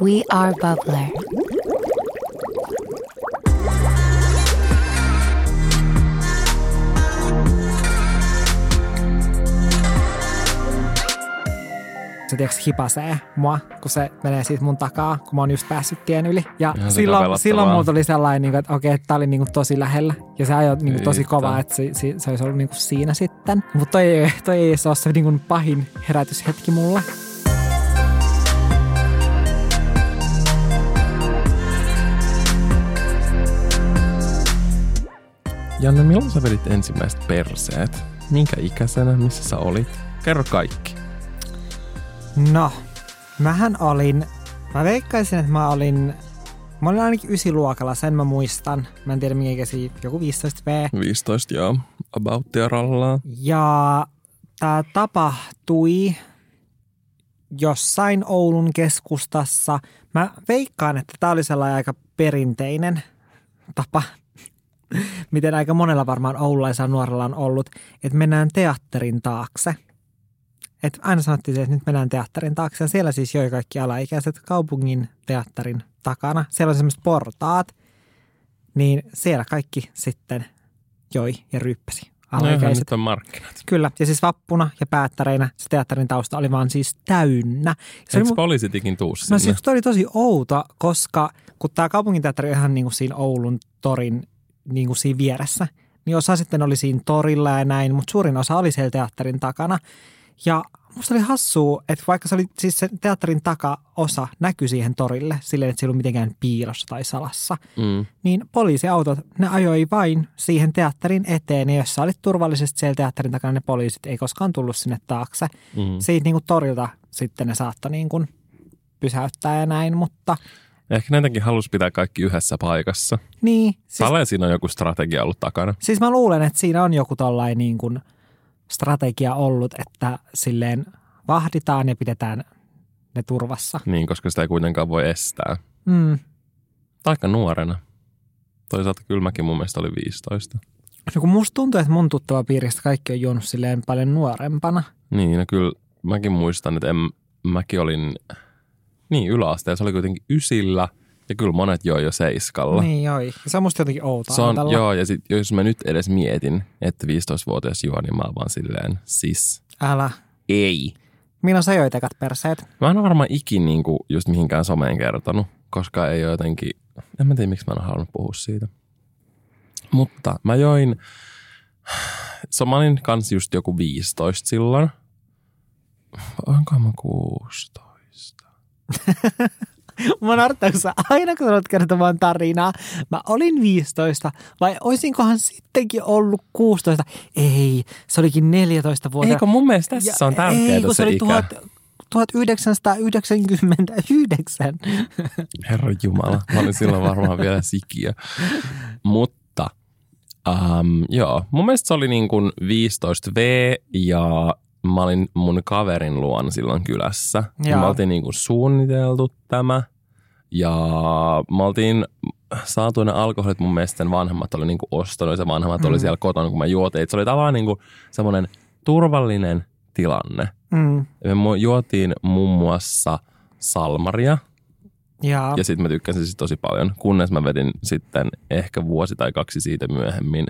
We are Bubbler. se tiiäks, hipasee mua, kun se menee siitä mun takaa, kun mä oon just päässyt tien yli. Ja Ihan silloin, silloin mulla tuli sellainen, niin kuin, että okei, tää oli niin kuin, tosi lähellä. Ja se ajoi niin kuin, tosi kovaa, että se, se, se olisi ollut niin kuin, siinä sitten. Mutta toi, ei- toi ei se ole se niin kuin, pahin herätyshetki mulle. Janne, milloin sä vedit ensimmäiset perseet? Minkä ikäisenä? Missä sä olit? Kerro kaikki. No, mähän olin, mä veikkaisin, että mä olin, mä olin ainakin ysiluokalla, sen mä muistan. Mä en tiedä minkä ikäisiä, joku 15 V. 15, joo. About rallaa. Ja tämä tapahtui jossain Oulun keskustassa. Mä veikkaan, että tämä oli sellainen aika perinteinen tapa, miten aika monella varmaan oululaisella nuorella on ollut, että mennään teatterin taakse. Et aina sanottiin se, että nyt mennään teatterin taakse. Ja siellä siis joi kaikki alaikäiset kaupungin teatterin takana. Siellä on semmoiset portaat. Niin siellä kaikki sitten joi ja ryppäsi No alaikäiset. nyt on markkinat. Kyllä, ja siis vappuna ja päättäreinä se teatterin tausta oli vaan siis täynnä. Se Eikö mu- poliisitikin tuu No sinne? siis toi oli tosi outo, koska kun tämä kaupunginteatteri on ihan niin kuin siinä Oulun torin niin kuin siinä vieressä, niin osa sitten oli siinä torilla ja näin, mutta suurin osa oli siellä teatterin takana. Ja musta oli hassua, että vaikka se oli siis se teatterin takaosa näkyi siihen torille, silleen, että se ei ollut mitenkään piilossa tai salassa, Mm. niin poliisiautot, ne ajoi vain siihen teatterin eteen. Ja jos sä olit turvallisesti siellä teatterin takana, ne poliisit ei koskaan tullut sinne taakse. Mm. Siitä niin kuin torilta sitten ne saattoi niin kuin pysäyttää ja näin, mutta Ehkä näitäkin halusi pitää kaikki yhdessä paikassa. niin. Siis... Paljon siinä on joku strategia ollut takana. siis mä luulen, että siinä on joku tollain niin kuin strategia ollut, että silleen vahditaan ja pidetään ne turvassa. Niin, koska sitä ei kuitenkaan voi estää. Mm. Aika nuorena. Toisaalta kyllä mäkin mun mielestä oli 15. No kun musta tuntuu, että mun tuttava piiristä kaikki on juonut silleen paljon nuorempana. Niin, no kyllä mäkin muistan, että en, mäkin olin niin yläasteella. Se oli kuitenkin ysillä ja kyllä monet joi jo seiskalla. Niin joi. Se on musta jotenkin outoa Se on, joo, ja sit, jos mä nyt edes mietin, että 15-vuotias juo, niin mä oon vaan silleen, siis Älä. ei. Milloin sä joit ekat perseet? Mä en ole varmaan ikin niinku just mihinkään someen kertonut, koska ei ole jotenkin, en mä tiedä miksi mä en ole halunnut puhua siitä. Mutta mä join, so, mä olin kans just joku 15 silloin. Onko mä 16? Mä naurattaa, kun sä aina kun olet kertomaan tarinaa, mä olin 15, vai olisinkohan sittenkin ollut 16? Ei, se olikin 14 vuotta. Eikö mun mielestä tässä on tärkeää ei, kun se, se oli ikä. 1000 1999. Herra Jumala, mä olin silloin varmaan vielä sikiö. Mutta um, joo, mun mielestä se oli niin kuin 15V ja mä olin mun kaverin luona silloin kylässä. Ja Joo. me oltiin niin kuin suunniteltu tämä ja me oltiin saatu ne alkoholit mun mielestä sen vanhemmat oli niin kuin ostanut ja se vanhemmat mm. oli siellä kotona, kun mä juotin. Et Se oli tavallaan niin kuin semmoinen turvallinen tilanne. Mm. Me juotiin muun muassa salmaria, Ja, ja sitten mä tykkäsin siitä tosi paljon, kunnes mä vedin sitten ehkä vuosi tai kaksi siitä myöhemmin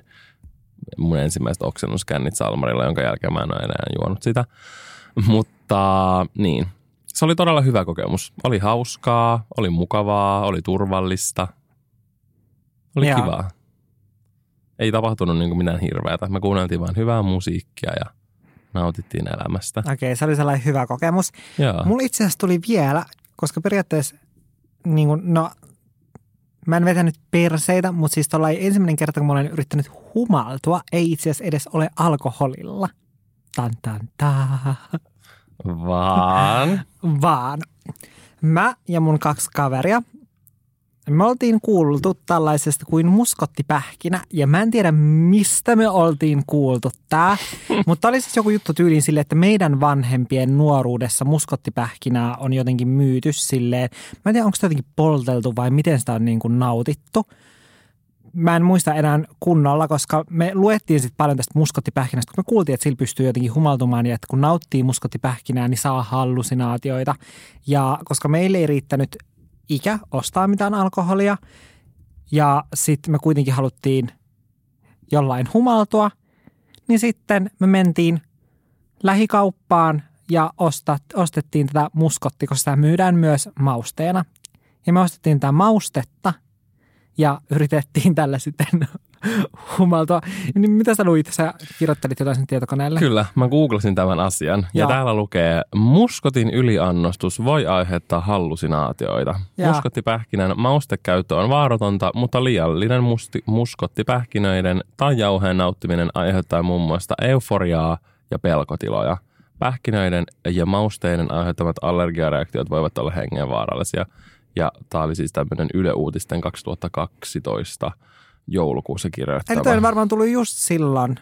mun ensimmäiset oksennuskännit Salmarilla, jonka jälkeen mä en ole enää juonut sitä. Mutta niin, se oli todella hyvä kokemus. Oli hauskaa, oli mukavaa, oli turvallista. Oli Joo. kivaa. Ei tapahtunut niin mitään hirveätä. Me kuunneltiin vain hyvää musiikkia ja nautittiin elämästä. okei, se oli sellainen hyvä kokemus. Joo. Mulla itse asiassa tuli vielä, koska periaatteessa, niin kuin, no, mä en vetänyt perseitä, mutta siis tuolla ensimmäinen kerta, kun mä olen yrittänyt humaltua, ei itse asiassa edes ole alkoholilla. Tan, tan, ta. Vaan Vaan mä ja mun kaksi kaveria, me oltiin kuultu tällaisesta kuin muskottipähkinä, ja mä en tiedä mistä me oltiin kuultu tää, mutta oli siis joku juttu tyyliin silleen, että meidän vanhempien nuoruudessa muskottipähkinää on jotenkin myyty silleen, mä en tiedä onko sitä jotenkin polteltu vai miten sitä on niin kuin nautittu. Mä en muista enää kunnolla, koska me luettiin sitten paljon tästä muskottipähkinästä, kun me kuultiin, että sillä pystyy jotenkin humaltumaan ja että kun nauttii muskottipähkinää, niin saa hallusinaatioita. Ja koska meille ei riittänyt ikä ostaa mitään alkoholia ja sitten me kuitenkin haluttiin jollain humaltua, niin sitten me mentiin lähikauppaan ja ostat, ostettiin tätä muskotti, koska sitä myydään myös mausteena. Ja me ostettiin tätä maustetta ja yritettiin tällä sitten humaltua. Niin mitä sä luit? Sä kirjoittelit jotain sen tietokoneelle? Kyllä, mä googlasin tämän asian. Ja Joo. täällä lukee, muskotin yliannostus voi aiheuttaa hallusinaatioita. Joo. Muskottipähkinän maustekäyttö on vaaratonta, mutta liiallinen musti, muskottipähkinöiden tai jauheen nauttiminen aiheuttaa muun muassa euforiaa ja pelkotiloja. Pähkinöiden ja mausteiden aiheuttamat allergiareaktiot voivat olla hengenvaarallisia. Ja tämä oli siis tämmöinen Yle Uutisten 2012 joulukuussa Eli kirjoittama. toi on varmaan tullut just silloin,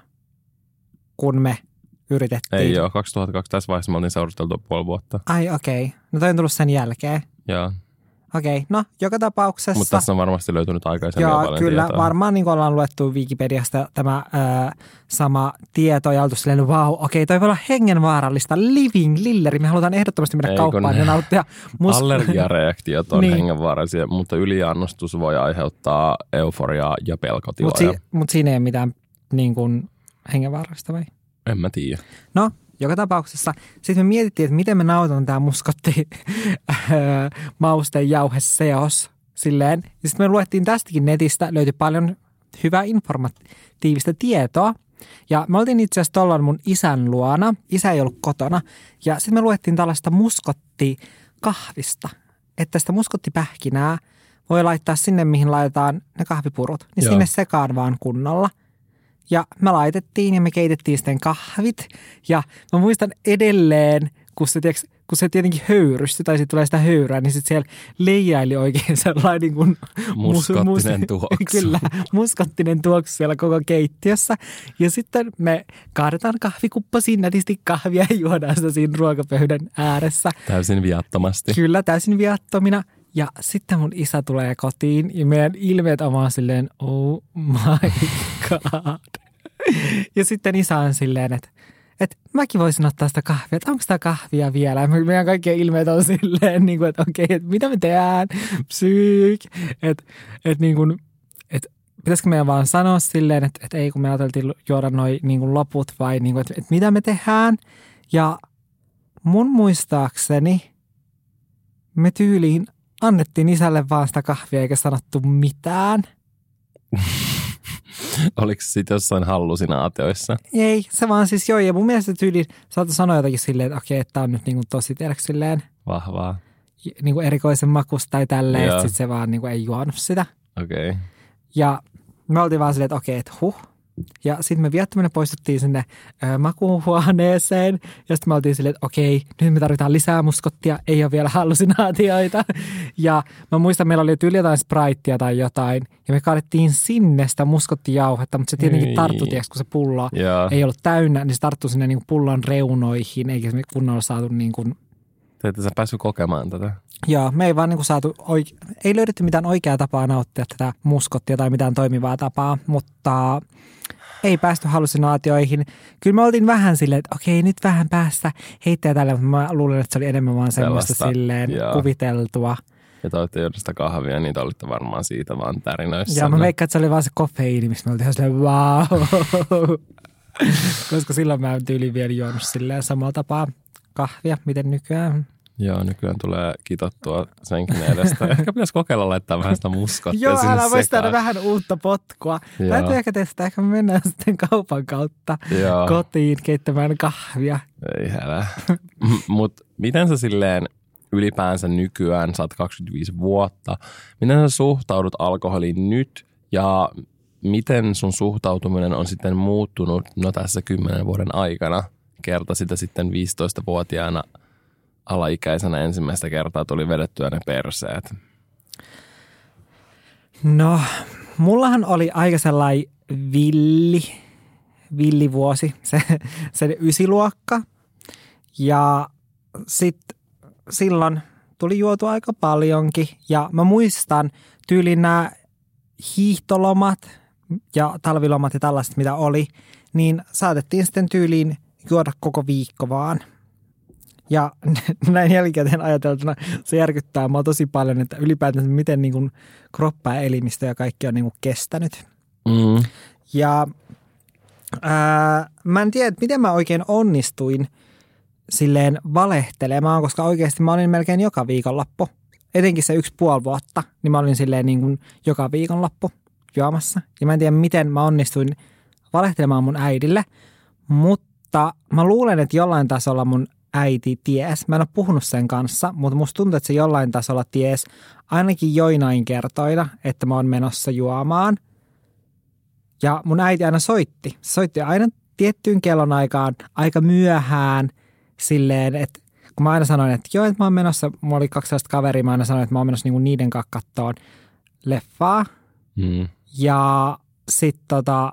kun me yritettiin. Ei ole, 2002 tässä vaiheessa me oltiin seurusteltu puoli vuotta. Ai okei. Okay. No toi on tullut sen jälkeen. Ja, Okei, okay. no joka tapauksessa. mutta tässä on varmasti löytynyt aikaisemmin jo Joo, paljon kyllä. tietoa. Varmaan niin ollaan luettu Wikipediasta tämä ää, sama tieto ja oltu silleen, wow, okei, okay, toi voi olla hengenvaarallista. Living Lilleri, me halutaan ehdottomasti mennä Ei, kauppaan ja nauttia. mus- Allergiareaktiot on niin. hengenvaarallisia, mutta yliannostus voi aiheuttaa euforiaa ja pelkotiloja. Mutta si- mut siinä ei ole mitään niin kuin, hengenvaarallista vai? En mä tiedä. No, joka tapauksessa. Sitten me mietittiin, että miten me nautamme tämä muskotti mausten jauheseos silleen. Ja sitten me luettiin tästäkin netistä, löytyi paljon hyvää informatiivista tietoa. Ja me oltiin itse asiassa tuolloin mun isän luona. Isä ei ollut kotona. Ja sitten me luettiin tällaista muskottikahvista. Että sitä muskottipähkinää voi laittaa sinne, mihin laitetaan ne kahvipurut. Niin Joo. sinne sekaan vaan kunnolla. Ja me laitettiin ja me keitettiin sitten kahvit. Ja mä muistan edelleen, kun se, tiiäks, kun se tietenkin höyrystyi tai sitten tulee sitä höyrää, niin sitten siellä leijaili oikein sellainen niin kuin Muskottinen tuoksu. Kyllä, muskottinen tuoksu siellä koko keittiössä. Ja sitten me kaadetaan kahvikuppa sinne, nätisti kahvia ja juodaan sitä siinä ruokapöydän ääressä. Täysin viattomasti. Kyllä, täysin viattomina. Ja sitten mun isä tulee kotiin ja meidän ilmeet on vaan silleen, oh my god. Ja sitten isä on silleen, että että mäkin voisin ottaa sitä kahvia, että onko sitä kahvia vielä. Meidän kaikkien ilmeet on silleen, niin kuin, että okei, että mitä me tehdään, psyyk. Että et, niin kuin, että pitäisikö meidän vaan sanoa silleen, että, että ei kun me ajateltiin juoda noi niin kuin loput vai niin kuin, että, että mitä me tehdään. Ja mun muistaakseni me tyyliin annettiin isälle vaan sitä kahvia eikä sanottu mitään. Oliko se sitten jossain hallusinaatioissa? Ei, se vaan siis joo. Ja mun mielestä tyyliin saattoi sanoa jotakin silleen, että okei, tää on nyt niin kuin tosi tiedätkö silleen Vahvaa. niin kuin erikoisen makusta tai tälleen. Sitten se vaan niin kuin ei juonut sitä. Okei. Okay. Ja me oltiin vaan silleen, että okei, että huh. Ja sitten me viattomina poistuttiin sinne ö, makuuhuoneeseen. Ja sitten me oltiin silleen, että okei, nyt me tarvitaan lisää muskottia. Ei ole vielä hallusinaatioita. Ja mä muistan, meillä oli tyyli jotain spraittia tai jotain. Ja me kaadettiin sinne sitä muskottijauhetta. Mutta se tietenkin tarttui, tiiäks, kun se pullo Joo. ei ollut täynnä. Niin se tarttui sinne niin kuin pullon reunoihin. Eikä se kunnolla saatu niin kuin Te ette sä päässyt kokemaan tätä. Joo, me ei vaan niin saatu, oike- ei löydetty mitään oikeaa tapaa nauttia tätä muskottia tai mitään toimivaa tapaa, mutta ei päästy hallusinaatioihin. Kyllä me oltiin vähän silleen, että okei, nyt vähän päästä heittää tällä, mutta mä luulen, että se oli enemmän vaan semmoista Sellaista, silleen joo. kuviteltua. Ja te juonut sitä kahvia, niin te olitte varmaan siitä vaan tärinöissä. Ja mä veikkaan, että se oli vaan se kofeiini, missä me oltiin ihan silleen, wow. Koska silloin mä en tyyliin vielä juonut silleen samalla tapaa kahvia, miten nykyään. Joo, nykyään tulee kitottua senkin edestä. Ehkä pitäisi kokeilla laittaa vähän sitä muskottia Joo, sinne älä voisi saada vähän uutta potkua. Joo. Täytyy ehkä testaa, ehkä me mennään sitten kaupan kautta Joo. kotiin keittämään kahvia. Ei hälä. Mutta miten sä silleen ylipäänsä nykyään, sä oot 25 vuotta, miten sä suhtaudut alkoholiin nyt ja miten sun suhtautuminen on sitten muuttunut no tässä 10 vuoden aikana? Kerta sitä sitten 15-vuotiaana alaikäisenä ensimmäistä kertaa tuli vedettyä ne perseet. No, mullahan oli aika sellainen villi, villivuosi, se, se ysiluokka. Ja sitten silloin tuli juotu aika paljonkin. Ja mä muistan tyyliin nämä hiihtolomat ja talvilomat ja tällaiset, mitä oli, niin saatettiin sitten tyyliin juoda koko viikko vaan. Ja näin jälkikäteen ajateltuna se järkyttää mua tosi paljon, että ylipäätään miten niin kuin kroppa ja elimistö ja kaikki on niin kuin kestänyt. Mm. Ja ää, mä en tiedä, että miten mä oikein onnistuin silleen valehtelemaan, koska oikeasti mä olin melkein joka viikonloppu. Etenkin se yksi puoli vuotta, niin mä olin silleen niin kuin joka viikonloppu juomassa. Ja mä en tiedä, miten mä onnistuin valehtelemaan mun äidille, mutta mä luulen, että jollain tasolla mun äiti ties. Mä en ole puhunut sen kanssa, mutta musta tuntuu, että se jollain tasolla ties ainakin joinain kertoina, että mä oon menossa juomaan. Ja mun äiti aina soitti. Se soitti aina tiettyyn kellonaikaan aika myöhään silleen, että kun mä aina sanoin, että joo, että mä oon menossa, mulla oli kaksi sellaista kaveria, mä aina sanoin, että mä oon menossa niinku niiden kanssa kattoon leffaa. Mm. Ja sitten tota,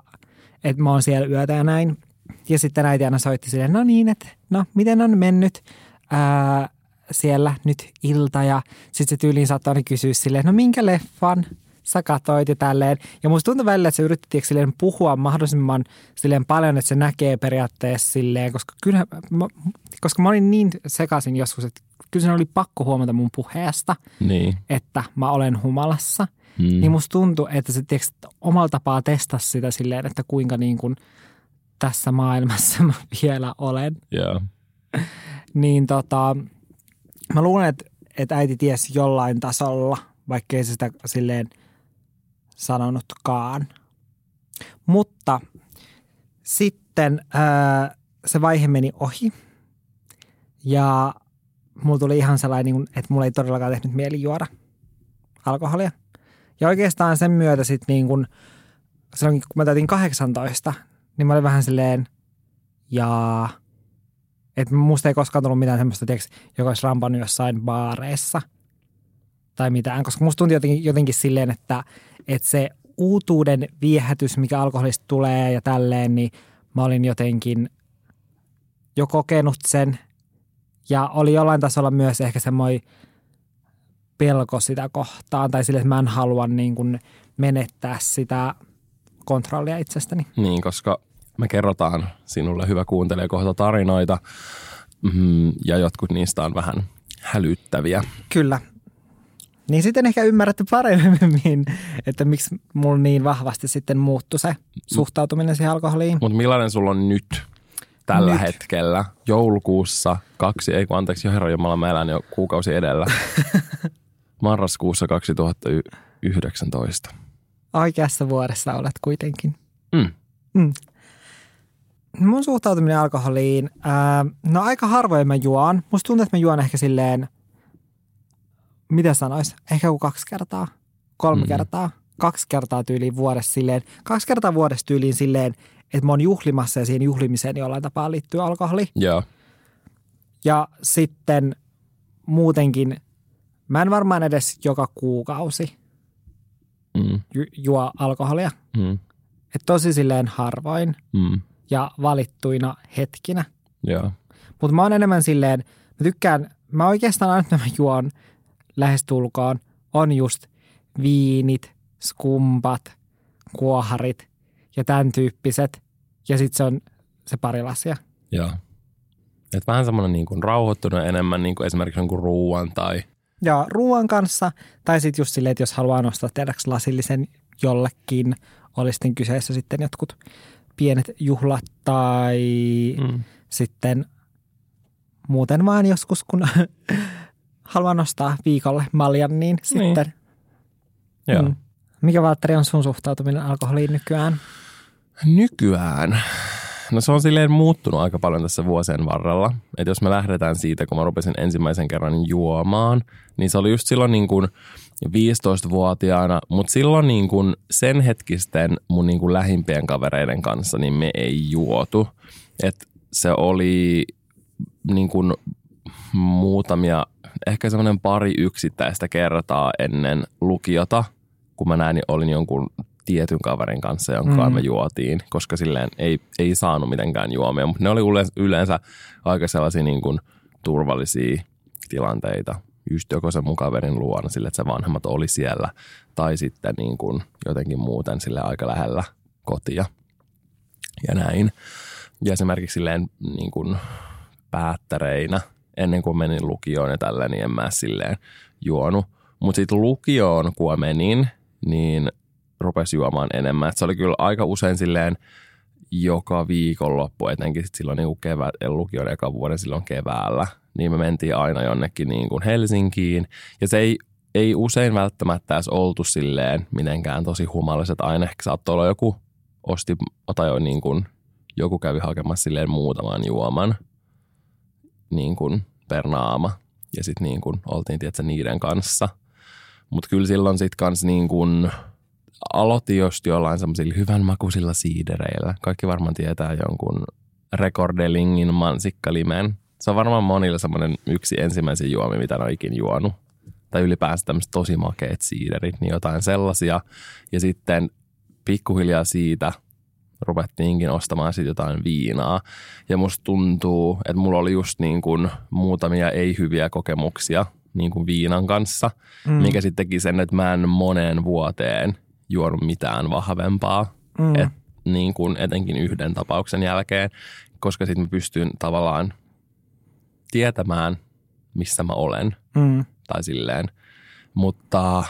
että mä oon siellä yötä ja näin. Ja sitten äiti aina soitti silleen, no niin, että no miten on mennyt ää, siellä nyt ilta. Ja sitten se tyyliin saattoi aina kysyä silleen, no minkä leffan sä katoit ja tälleen. Ja musta tuntui välillä, että se yritti tiedätkö, silleen puhua mahdollisimman silleen paljon, että se näkee periaatteessa silleen, koska, kyllä, mä, koska mä olin niin sekaisin joskus, että kyllä se oli pakko huomata mun puheesta, Niin. että mä olen humalassa. Mm. Niin musta tuntui, että se tiedätkö, omalla tapaa testasi sitä silleen, että kuinka niin kuin tässä maailmassa mä vielä olen. Joo. Niin tota, mä luulen, että, että äiti tiesi jollain tasolla, vaikkei se sitä silleen sanonutkaan. Mutta sitten ää, se vaihe meni ohi ja mulla tuli ihan sellainen, niin että mulla ei todellakaan tehnyt mieli juoda alkoholia. Ja oikeastaan sen myötä sitten niin kun, silloin kun mä täytin 18, niin mä olin vähän silleen, ja että musta ei koskaan tullut mitään semmoista, tiiäks, joka olisi rampannut jossain baareissa tai mitään, koska musta tuntui jotenkin, jotenkin silleen, että, että se uutuuden viehätys, mikä alkoholista tulee ja tälleen, niin mä olin jotenkin jo kokenut sen. Ja oli jollain tasolla myös ehkä semmoinen pelko sitä kohtaan tai sille, että mä en halua niin kuin menettää sitä kontrollia itsestäni. Niin, koska me kerrotaan sinulle hyvä kuuntelija kohta tarinoita mm, ja jotkut niistä on vähän hälyttäviä. Kyllä. Niin sitten ehkä ymmärrätte paremmin, että miksi mulla niin vahvasti sitten muuttui se suhtautuminen siihen alkoholiin. Mutta millainen sulla on nyt tällä Nyt? hetkellä joulukuussa kaksi, ei kun anteeksi, jo herra Jumala, mä elän jo kuukausi edellä. Marraskuussa 2019. Oikeassa vuodessa olet kuitenkin. Mm. Mm. Mun suhtautuminen alkoholiin, ää, no aika harvoin mä juon. Musta tuntuu, että mä juon ehkä silleen, mitä sanois, ehkä joku kaksi kertaa, kolme Mhm. kertaa, kaksi kertaa tyyliin vuodessa silleen, kaksi kertaa vuodessa tyyliin silleen, että mä oon juhlimassa ja siihen juhlimiseen jollain tapaa liittyy alkoholi. Joo. Ja sitten muutenkin, mä en varmaan edes joka kuukausi Mm. Juo alkoholia. Mm. Et tosi silleen harvoin Mm. ja valittuina hetkinä. Joo. Mutta mä oon enemmän silleen, mä tykkään, mä oikeastaan aina mitä mä juon lähestulkoon, on just viinit, skumpat, kuoharit ja tämän tyyppiset. Ja sitten se on se pari lasia. Joo. Et vähän semmoinen niin kuin rauhoittunut enemmän niin kuin esimerkiksi ruoan tai Ja ruoan kanssa, tai sitten just silleen, että jos haluaa nostaa tiedäks lasillisen jollekin, olisi sitten kyseessä sitten jotkut pienet juhlat tai mm. sitten muuten vaan joskus, kun haluan nostaa viikolle maljan, niin sitten. Joo. Mm. Mikä Valtteri on sun suhtautuminen alkoholiin nykyään? Nykyään, no se on silleen muuttunut aika paljon tässä vuosien varrella. Että jos me lähdetään siitä, kun mä rupesin ensimmäisen kerran juomaan, niin se oli just silloin niin kuin 15-vuotiaana, mutta silloin niin kuin sen hetkisten mun niin kuin lähimpien kavereiden kanssa, niin me ei juotu. Et se oli niin kuin muutamia, ehkä semmoinen pari yksittäistä kertaa ennen lukiota, kun mä näin, niin olin jonkun tietyn kaverin kanssa, jonka Mm. me juotiin, koska silleen ei, ei saanut mitenkään juomia, mutta ne oli yleensä, yleensä aika sellaisia niin kuin turvallisia tilanteita, just joko sen mun kaverin luona sille, että se vanhemmat oli siellä, tai sitten niin kuin jotenkin muuten sille aika lähellä kotia ja näin. Ja esimerkiksi silleen niin kuin päättäreinä, ennen kuin menin lukioon ja tällä, niin en mä silleen juonut. Mutta sitten lukioon, kun menin, niin rupesi juomaan enemmän. Et se oli kyllä aika usein silleen joka viikonloppu, etenkin sit silloin niin kevät, lukion eka vuoden silloin keväällä, niin me mentiin aina jonnekin niin kuin Helsinkiin. Ja se ei, ei usein välttämättä edes oltu silleen mitenkään tosi humalliset. Aina ehkä saattoi olla joku osti, tai jo niin kuin, joku kävi hakemassa silleen muutaman juoman niin kuin per naama. Ja sitten niin kuin oltiin tietysti niiden kanssa. Mutta kyllä silloin sitten kans niin kuin aloitin just jollain semmoisilla hyvän makuisilla siidereillä. Kaikki varmaan tietää jonkun Rekordelingin mansikkalimen. Se on varmaan monilla semmoinen yksi ensimmäisiä juomi, mitä ne on ikin juonut. Tai ylipäänsä tämmöiset tosi makeet siiderit, niin jotain sellaisia. Ja sitten pikkuhiljaa siitä rupettiinkin ostamaan sitten jotain viinaa. Ja musta tuntuu, että mulla oli just niin kuin muutamia ei-hyviä kokemuksia niin kuin viinan kanssa, mm. mikä sitten teki sen, että mä en moneen vuoteen juonut mitään vahvempaa. Mm. Et, niin kuin etenkin yhden tapauksen jälkeen, koska sitten mä pystyn tavallaan tietämään, missä mä olen. Mm. Tai silleen. Mutta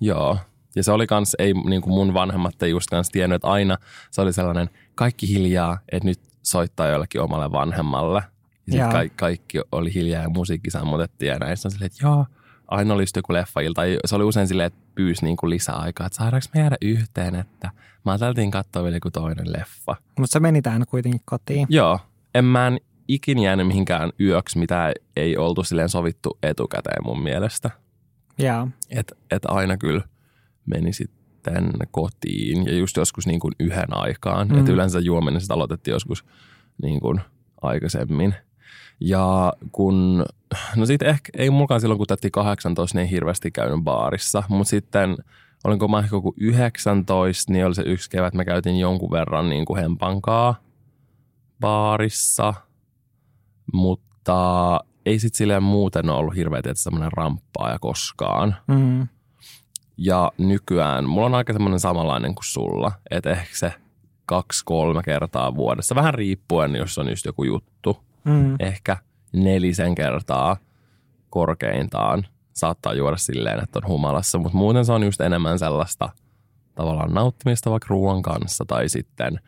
joo, ja se oli kans, ei niin kuin mun vanhemmat ei just kans tiennyt, että aina se oli sellainen kaikki hiljaa, että nyt soittaa jollekin omalle vanhemmalle. Ja sitten kaikki, kaikki oli hiljaa ja musiikki sammutettiin ja näin. Sitten silleen, että joo, aina oli joku leffailta. Se oli usein silleen, että pyysi niin kuin lisää aikaa, että saadaanko me jäädä yhteen, että mä ajateltiin katsoa vielä joku toinen leffa. Mutta se meni tähän kuitenkin kotiin. Joo, en mä en ikin jäänyt mihinkään yöksi, mitä ei oltu silleen sovittu etukäteen mun mielestä. Joo. Että et aina kyllä – meni sitten kotiin ja just joskus niin kuin yhden aikaan. Mm. Että yleensä juominen aloitettiin joskus niin kuin aikaisemmin. Ja kun, no sitten ehkä, ei mulkaan silloin kun tätti 18, niin hirveästi käynyt baarissa, mutta sitten olinko mä ehkä joku 19, niin oli se yksi kevät, me käytiin jonkun verran niin kuin hempankaa baarissa, mutta ei sitten silleen muuten ole ollut hirveä tietysti semmoinen ramppaaja koskaan. Mm. Ja nykyään mulla on aika semmoinen samanlainen kuin sulla, että ehkä se kaksi-kolme kertaa vuodessa, vähän riippuen, jos on just joku juttu. Mm. Ehkä nelisen kertaa korkeintaan saattaa juoda silleen, että on humalassa, mutta muuten se on just enemmän sellaista tavallaan nauttimista vaikka ruoan kanssa tai sitten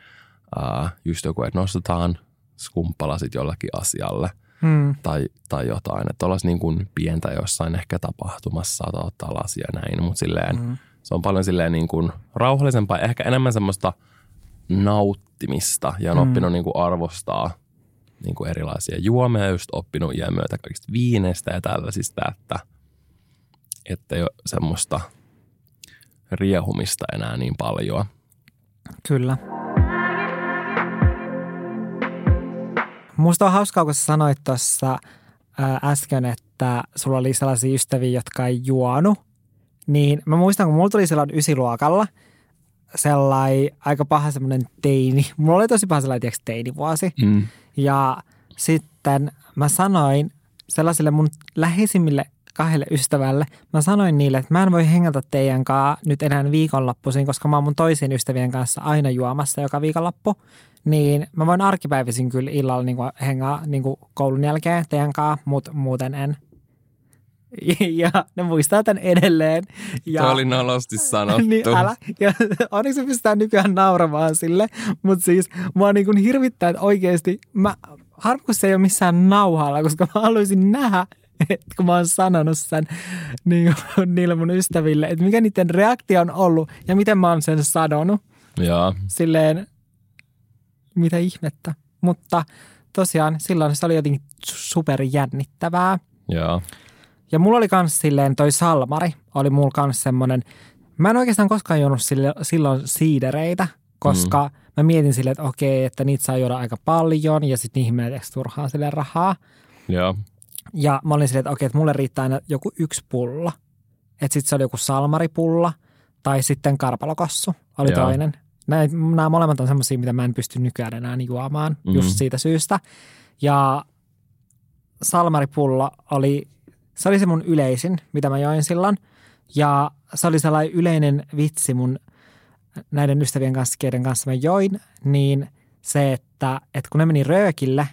ää, just joku, että nostetaan skumppalasit jollakin asialle hmm. tai, tai jotain. Että olisi niin kuin pientä jossain ehkä tapahtumassa saattaa ottaa lasia näin, mutta silleen, hmm. se on paljon silleen niin kuin rauhallisempaa, ehkä enemmän semmoista nauttimista ja on hmm. oppinut niin kuin arvostaa niin kuin erilaisia juomia, just oppinut iän myötä kaikista viineistä ja tällaisista, että, että ei ole semmoista riehumista enää niin paljon. Kyllä. Musta on hauskaa, kun sä sanoit tuossa äsken, että sulla oli sellaisia ystäviä, jotka ei juonut. Niin mä muistan, kun mulla tuli silloin ysiluokalla sellainen aika paha semmoinen teini. Mulla oli tosi paha sellainen, tiedätkö, teinivuosi. Mm. Ja sitten mä sanoin sellaisille mun läheisimmille kahdelle ystävälle, mä sanoin niille, että mä en voi hengata teidän kanssa nyt enää viikonloppuisin, koska mä oon mun toisien ystävien kanssa aina juomassa joka viikonloppu niin mä voin arkipäivisin kyllä illalla niin hengaa niin koulun jälkeen teidän kanssa, mutta muuten en. Ja ne muistaa tämän edelleen. Ja, Tuo oli nolosti sanottu. niin älä. Ja onneksi se pystytään nykyään nauramaan sille. Mutta siis mua niin kuin hirvittää, että oikeasti mä, harmi kun se ei ole missään nauhalla, koska mä haluaisin nähdä, että kun mä oon sanonut sen niin, niille mun ystäville, että mikä niiden reaktio on ollut ja miten mä oon sen sadonut. Joo. Silleen, mitä ihmettä. Mutta tosiaan silloin se oli jotenkin superjännittävää. Joo. Ja mulla oli kans silleen toi salmari, oli mulla kans semmonen, mä en oikeastaan koskaan juonut sille, silloin siidereitä, koska mm. mä mietin silleen, että okei, että niitä saa juoda aika paljon ja sitten niihin menee turhaa sille rahaa. Joo. Ja mä olin silleen, että okei, että mulle riittää aina joku yksi pullo. Että sitten se oli joku salmaripulla tai sitten karpalokossu oli Joo. toinen nämä molemmat on semmoisia, mitä mä en pysty nykyään enää niin juomaan mm-hmm. just siitä syystä. Ja salmaripullo oli, se oli se mun yleisin, mitä mä join silloin. Ja se oli sellainen yleinen vitsi mun näiden ystävien kanssa, keiden kanssa mä join, niin se, että, että kun ne meni röökille,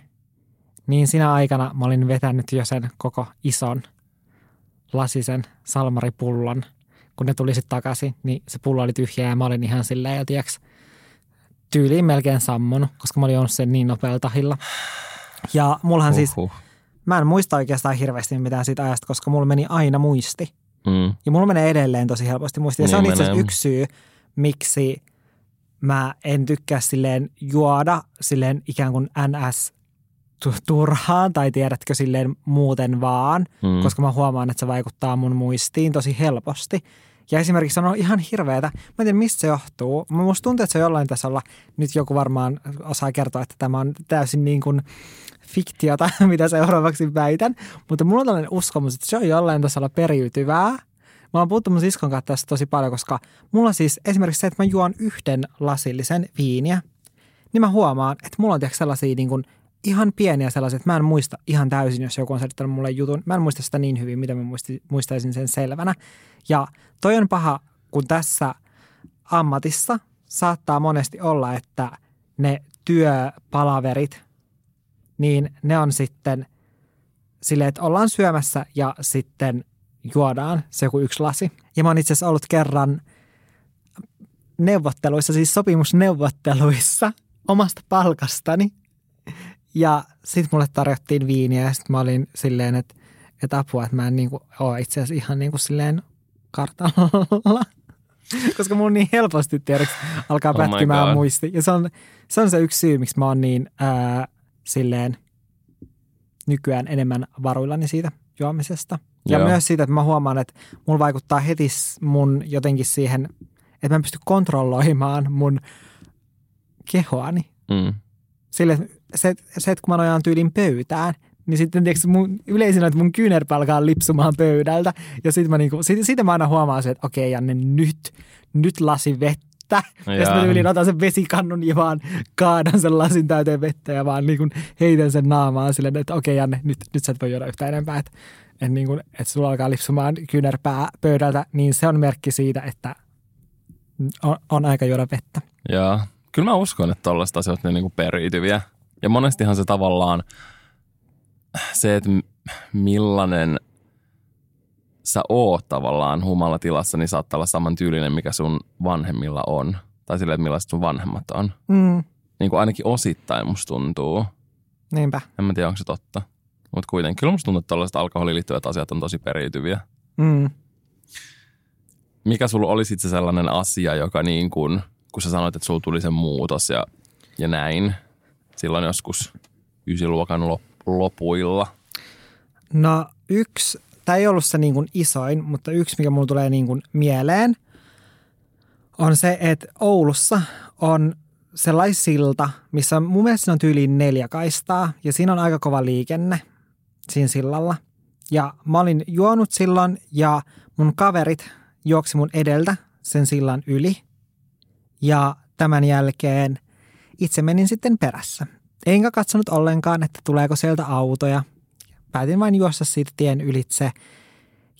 niin siinä aikana mä olin vetänyt jo sen koko ison lasisen salmaripullon. Kun ne tuli sitten takaisin, niin se pullo oli tyhjä ja mä olin ihan silleen, tiiäks, tyyliin melkein sammunut, koska mä olin juonut sen niin nopealla tahilla. Ja mullahan siis, Uhuh. Mä en muista oikeastaan hirveästi mitään siitä ajasta, koska mulla meni aina muisti. Mm. Ja mulla menee edelleen tosi helposti muisti. Ja se Niin on itse asiassa yksi syy, miksi mä en tykkää silleen juoda silleen ikään kuin NS tu- turhaan tai tiedätkö silleen muuten vaan, mm. koska mä huomaan, että se vaikuttaa mun muistiin tosi helposti. Ja esimerkiksi se on ihan hirveetä. Mä en tiedä, mistä se johtuu. Musta tuntuu, että se jollain tasolla, nyt joku varmaan osaa kertoa, että tämä on täysin niin kuin fiktiota, mitä seuraavaksi väitän. Mutta mulla on tällainen uskomus, että se on jollain tasolla periytyvää. Mä oon puhuttu mun siskon kanssa tästä tosi paljon, koska mulla siis esimerkiksi se, että mä juon yhden lasillisen viiniä, niin mä huomaan, että mulla on tiedätkö, sellaisia niin kuin ihan pieniä sellaisia, että mä en muista ihan täysin, jos joku on selittänyt mulle jutun. Mä en muista sitä niin hyvin, mitä mä muistaisin sen selvänä. Ja toi on paha, kun tässä ammatissa saattaa monesti olla, että ne työpalaverit, niin ne on sitten silleen, että ollaan syömässä ja sitten juodaan se joku yksi lasi. Ja mä oon itse asiassa ollut kerran neuvotteluissa, siis sopimusneuvotteluissa omasta palkastani. Ja sitten mulle tarjottiin viiniä ja sitten mä olin silleen, että, että apua, että mä en niinku ole itse asiassa ihan niinku silleen kartalla. Koska mun niin helposti tiedäks alkaa Oh pätkimään muisti. Ja se on, se on se yksi syy, miksi mä oon niin ää, silleen nykyään enemmän varuillani siitä juomisesta. Ja Joo. myös siitä, että mä huomaan, että mulla vaikuttaa heti mun jotenkin siihen, että mä en pysty kontrolloimaan mun kehoani. Mm. Sille, että se, se, että kun mä nojaan tyylin pöytään, niin sitten tiiäks, mun, yleisin on, että mun kyynärpä alkaa lipsumaan pöydältä. Ja sitten mä, niinku, sit, siitä mä aina huomaan se, että okei Janne, nyt, nyt lasi vettä. Ja sitten mä tyylin otan sen vesikannun ja vaan kaadan sen lasin täyteen vettä ja vaan niinku heitän sen naamaan silleen, että okei Janne, nyt, nyt sä et voi juoda yhtään enempää. Että, että, niinku, että sulla alkaa lipsumaan kyynärpää pöydältä, niin se on merkki siitä, että on, on aika juoda vettä. Joo. Kyllä mä uskon, että tollaiset asiat on niinku periytyviä. Ja monestihan se tavallaan se, että millainen sä oot tavallaan humalatilassa, niin saattaa olla saman tyylinen, mikä sun vanhemmilla on. Tai silleen, että millaiset sun vanhemmat on. Mm, Niin kuin ainakin osittain musta tuntuu. niinpä. En mä tiedä, onko se totta. Mutta kuitenkin kyllä musta tuntuu, että tällaiset alkoholiin liittyvät asiat on tosi periytyviä. Mm. Mikä sulla olisi se sellainen asia, joka niin kuin, kun sä sanoit, että sulla tuli se muutos ja, ja näin, silloin joskus ysiluokan lop, lopuilla. No yksi, tämä ei ollut se niin kuin isoin, mutta yksi, mikä mulle tulee niin kuin mieleen, on se, että Oulussa on sellainen silta, missä mun mielestä siinä on tyyliin neljä kaistaa ja siinä on aika kova liikenne siinä sillalla. Ja mä olin juonut silloin ja mun kaverit juoksi mun edeltä sen sillan yli. Ja tämän jälkeen itse menin sitten perässä. Enkä katsonut ollenkaan, että tuleeko sieltä autoja. Päätin vain juosta siitä tien ylitse.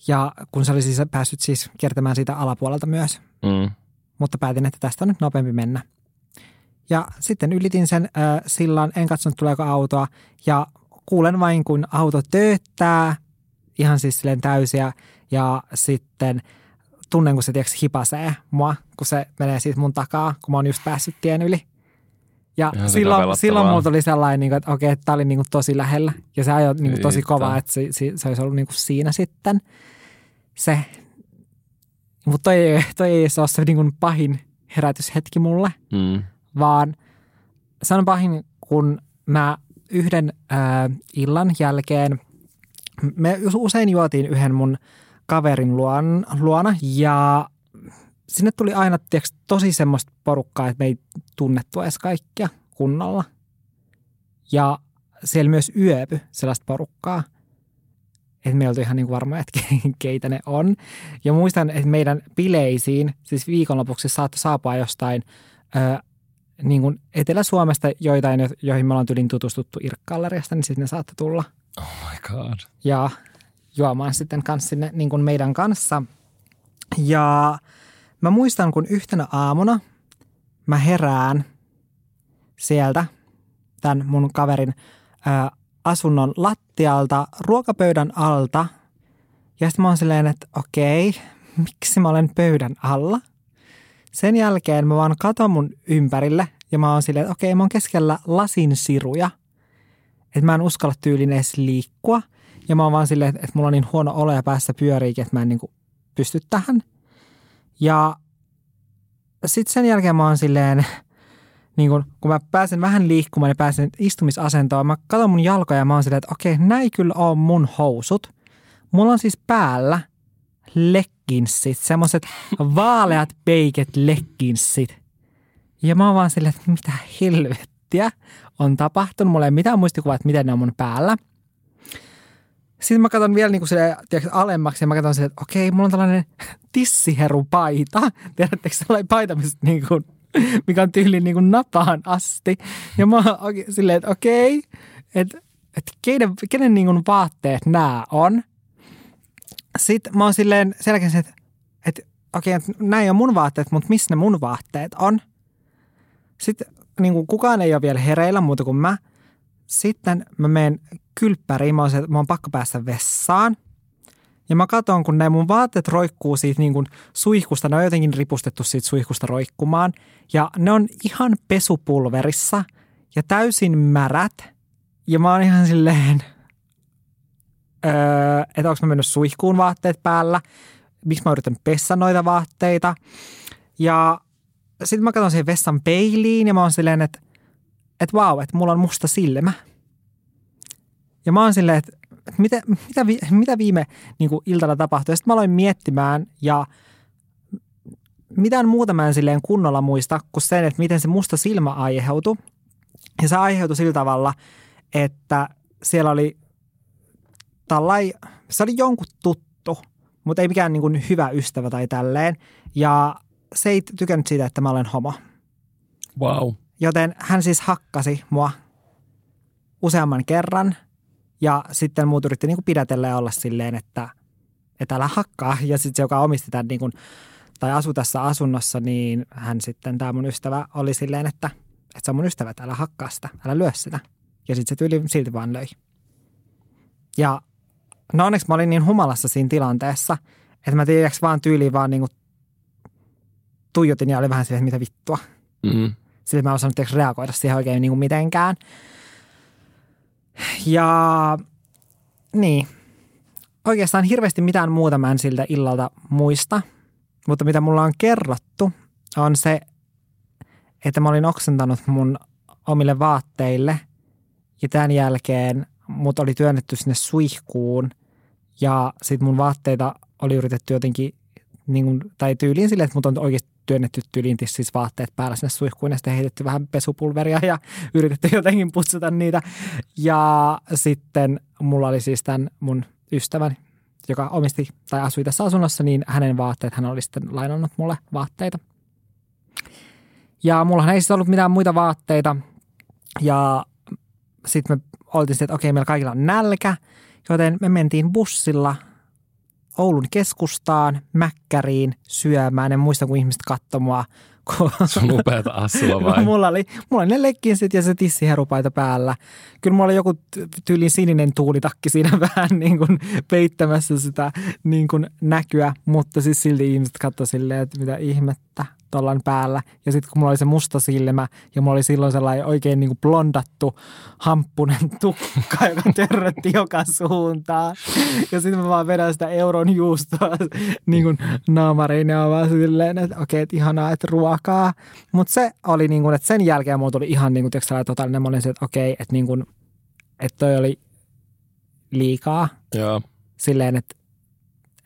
Ja kun se oli siis päässyt siis kiertämään siitä alapuolelta myös. Mm. Mutta päätin, että tästä on nyt nopeampi mennä. Ja sitten ylitin sen äh, sillan, en katsonut tuleeko autoa. Ja kuulen vain, kun auto tööttää ihan siis silleen täysiä. Ja sitten tunnen, kun se tiiäks, hipasee mua, kun se menee siitä mun takaa, kun mä oon just päässyt tien yli. Ja Ihan silloin, silloin mulla tuli sellainen, niin kuin, että okei, tämä oli niin kuin tosi lähellä. Ja se ajoi niin kuin tosi kovaa, että se, se, se olisi ollut niin kuin siinä sitten se. Mutta toi, ei- toi ei ole se niin kuin pahin herätyshetki mulle, Mm. vaan se on pahin, kun mä yhden äh, illan jälkeen, me usein juotiin yhden mun kaverin luon, luona ja sinne tuli aina tiiäks, tosi semmoista porukkaa, että me ei tunnettu edes kaikkia kunnolla. Ja siellä myös yöpy sellaista porukkaa, että me ei oltu ihan niin varmoja, että ke- keitä ne on. Ja muistan, että meidän bileisiin, siis viikonlopuksi saattoi saapua jostain ö, niin kuin Etelä-Suomesta joitain, jo- joihin me ollaan tyylin tutustuttu Irkkalleriasta, niin sitten ne saattoi tulla Oh my god. ja juomaan sitten kanssa sinne niin kuin meidän kanssa. Ja mä muistan, kun yhtenä aamuna mä herään sieltä tämän mun kaverin ää, asunnon lattialta, ruokapöydän alta. Ja sitten mä oon silleen, että okei, miksi mä olen pöydän alla? Sen jälkeen mä vaan katon mun ympärille ja mä oon silleen, että okei, mä oon keskellä lasin siruja. Että mä en uskalla tyylin edes liikkua. Ja mä oon vaan silleen, että mulla on niin huono olo ja päässä pyöriikin, että mä en niin pysty tähän. Ja sitten sen jälkeen mä oon silleen, niin kun, kun mä pääsen vähän liikkumaan ja pääsen istumisasentoon, mä katson mun jalkoja ja mä oon silleen, että okei, näin kyllä on mun housut. Mulla on siis päällä legginssit, semmoiset vaaleat peiket legginssit. Ja mä oon vaan silleen, että mitä helvettiä on tapahtunut. Mulla ei mitään muistikuvaa, että miten ne on mun päällä. Sitten mä katson vielä niin kuin sille, tiedätkö, alemmaksi ja mä katson silleen, että okei, mulla on tällainen tissiherupaita. Tiedättekö sellainen paita, mistä niin kuin, mikä on tyyliin niin kuin napaan asti. Ja mä oon silleen, että okei, että, että kenen, kenen niin kuin vaatteet nämä on. Sitten mä oon silleen selkeästi, että, että okei, että näin on mun vaatteet, mutta missä ne mun vaatteet on? Sitten niin kuin kukaan ei ole vielä hereillä muuta kuin mä. Sitten mä menen kylppäriin, mä oon, se, mä oon pakko päästä vessaan. Ja mä katson, kun ne mun vaatteet roikkuu siitä niin kuin suihkusta, ne on jotenkin ripustettu siitä suihkusta roikkumaan. Ja ne on ihan pesupulverissa ja täysin märät. Ja mä oon ihan silleen, öö, että onko mä mennyt suihkuun vaatteet päällä. Miksi mä yritän pessä noita vaatteita. Ja sitten mä katson siihen vessan peiliin ja mä oon silleen, että että vau, että mulla on musta silmä. Ja mä oon silleen, että, mitä, mitä, mitä viime niin kuin iltana tapahtui. Sitten mä aloin miettimään ja mitään muuta mä en silleen kunnolla muista kuin sen, että miten se musta silmä aiheutui. Ja se aiheutui sillä tavalla, että siellä oli tällai, se oli jonkun tuttu, mutta ei mikään niin kuin hyvä ystävä tai tälleen. Ja se ei tykännyt siitä, että mä olen homo. Wow. Joten hän siis hakkasi mua useamman kerran ja sitten muut yritti niin kuin pidätellä ja olla silleen, että, että älä hakkaa. Ja sitten se, joka omisti tämän niin kuin, tai asui tässä asunnossa, niin hän sitten, tämä mun ystävä, oli silleen, että, että se on mun ystävä, että älä hakkaa sitä, älä lyö sitä. Ja sitten se tyyli silti vaan löi. Ja no onneksi mä olin niin humalassa siinä tilanteessa, että mä tiedäks vaan tyyliin vaan niin kuin tuijotin ja oli vähän silleen, että mitä vittua. Mm. Sillä mä en osannut reagoida siihen oikein niin kuin mitenkään. Ja niin, oikeastaan hirveästi mitään muuta mä en siltä illalta muista. Mutta mitä mulla on kerrottu on se, että mä olin oksentanut mun omille vaatteille ja tämän jälkeen mut oli työnnetty sinne suihkuun ja sitten mun vaatteita oli yritetty jotenkin, niin kuin, tai tyyliin silleen, että mut on oikeasti työnnetty tyyliin siis vaatteet päällä sinne suihkuun ja sitten heitetty vähän pesupulveria ja yritetty jotenkin putsata niitä. Ja sitten mulla oli siis tämän mun ystäväni, joka omisti tai asui tässä asunnossa, niin hänen vaatteet, hän oli sitten lainannut mulle vaatteita. Ja mullahan ei siis ollut mitään muita vaatteita. Ja sitten me oltiin sitten, että okei, meillä kaikilla on nälkä, joten me mentiin bussilla Oulun keskustaan, Mäkkäriin syömään. En muista, kun ihmiset katsoi mua. Sun upeata assua vai? mulla oli, mulla oli ne lekkinsit ja se tissiherupaita päällä. Kyllä mulla oli joku tyylin sininen tuulitakki siinä vähän niin kuin peittämässä sitä niin kuin näkyä, mutta siis silti ihmiset katsoivat silleen, että mitä ihmettä tollan päällä. Ja sitten kun mulla oli se musta silmä ja mulla oli silloin sellainen oikein niin kuin blondattu hamppunen tukka, joka törrötti joka suuntaan. Ja sitten mä vaan vedän sitä euron juustoa niin kuin naamariin ja vaan silleen, että okei, että ihanaa, että ruokaa. Mutta se oli niin kuin, että sen jälkeen mulla tuli ihan niin kuin, tiedätkö, totaalinen, mä olin se, että okei, että niin kuin, että toi oli liikaa. Joo. Silleen, että,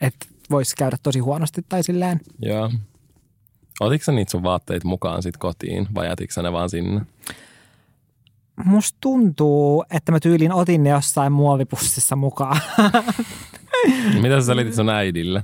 että voisi käydä tosi huonosti tai silleen. Joo. Otitko sä niitä sun vaatteita mukaan sit kotiin vai jätitkö ne vaan sinne? Musta tuntuu, että mä tyylin otin ne jossain muovipussissa mukaan. Mitä sä selitit sun äidille?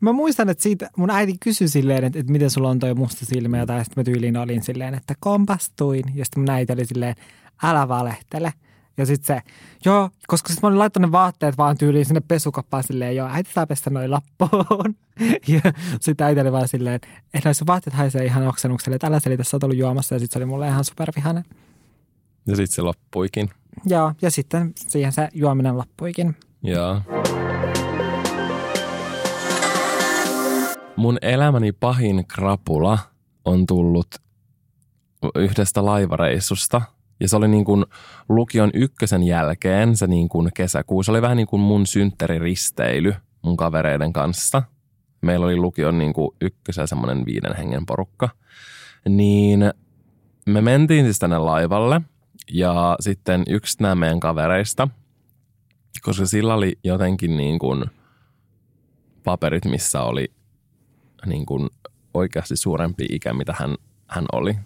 Mä muistan, että siitä mun äiti kysyi silleen, että, että miten sulla on toi musta silmä, ja sitten mä tyyliin olin silleen, että kompastuin. Ja sitten mun äiti oli silleen, älä valehtele. Ja sitten se, joo, koska sitten mä olin laittanut ne vaatteet vaan tyyliin sinne pesukoppaan silleen, joo, äiti saa pestä noin lappuun. ja sitten äiti oli vaan silleen, että noissa vaatteet haisee ihan oksennukselle, että älä selitä, sä oot ollut juomassa. Ja sitten se oli mulle ihan supervihane. Ja sitten se loppuikin. Joo, ja sitten siihen se juominen loppuikin. Joo. Mun elämäni pahin krapula on tullut yhdestä laivareissusta. Ja se oli niin kuin lukion ykkösen jälkeen, se niin kuin kesäkuu. Se oli vähän niin kuin mun synttäriristeily mun kavereiden kanssa. Meillä oli lukion niin kuin ykkösen semmoinen viiden hengen porukka. Niin me mentiin siis tänne laivalle ja sitten yksi nämä meidän kavereista, koska sillä oli jotenkin niin kuin paperit, missä oli niin kuin oikeasti suurempi ikä, mitä hän, hän oli.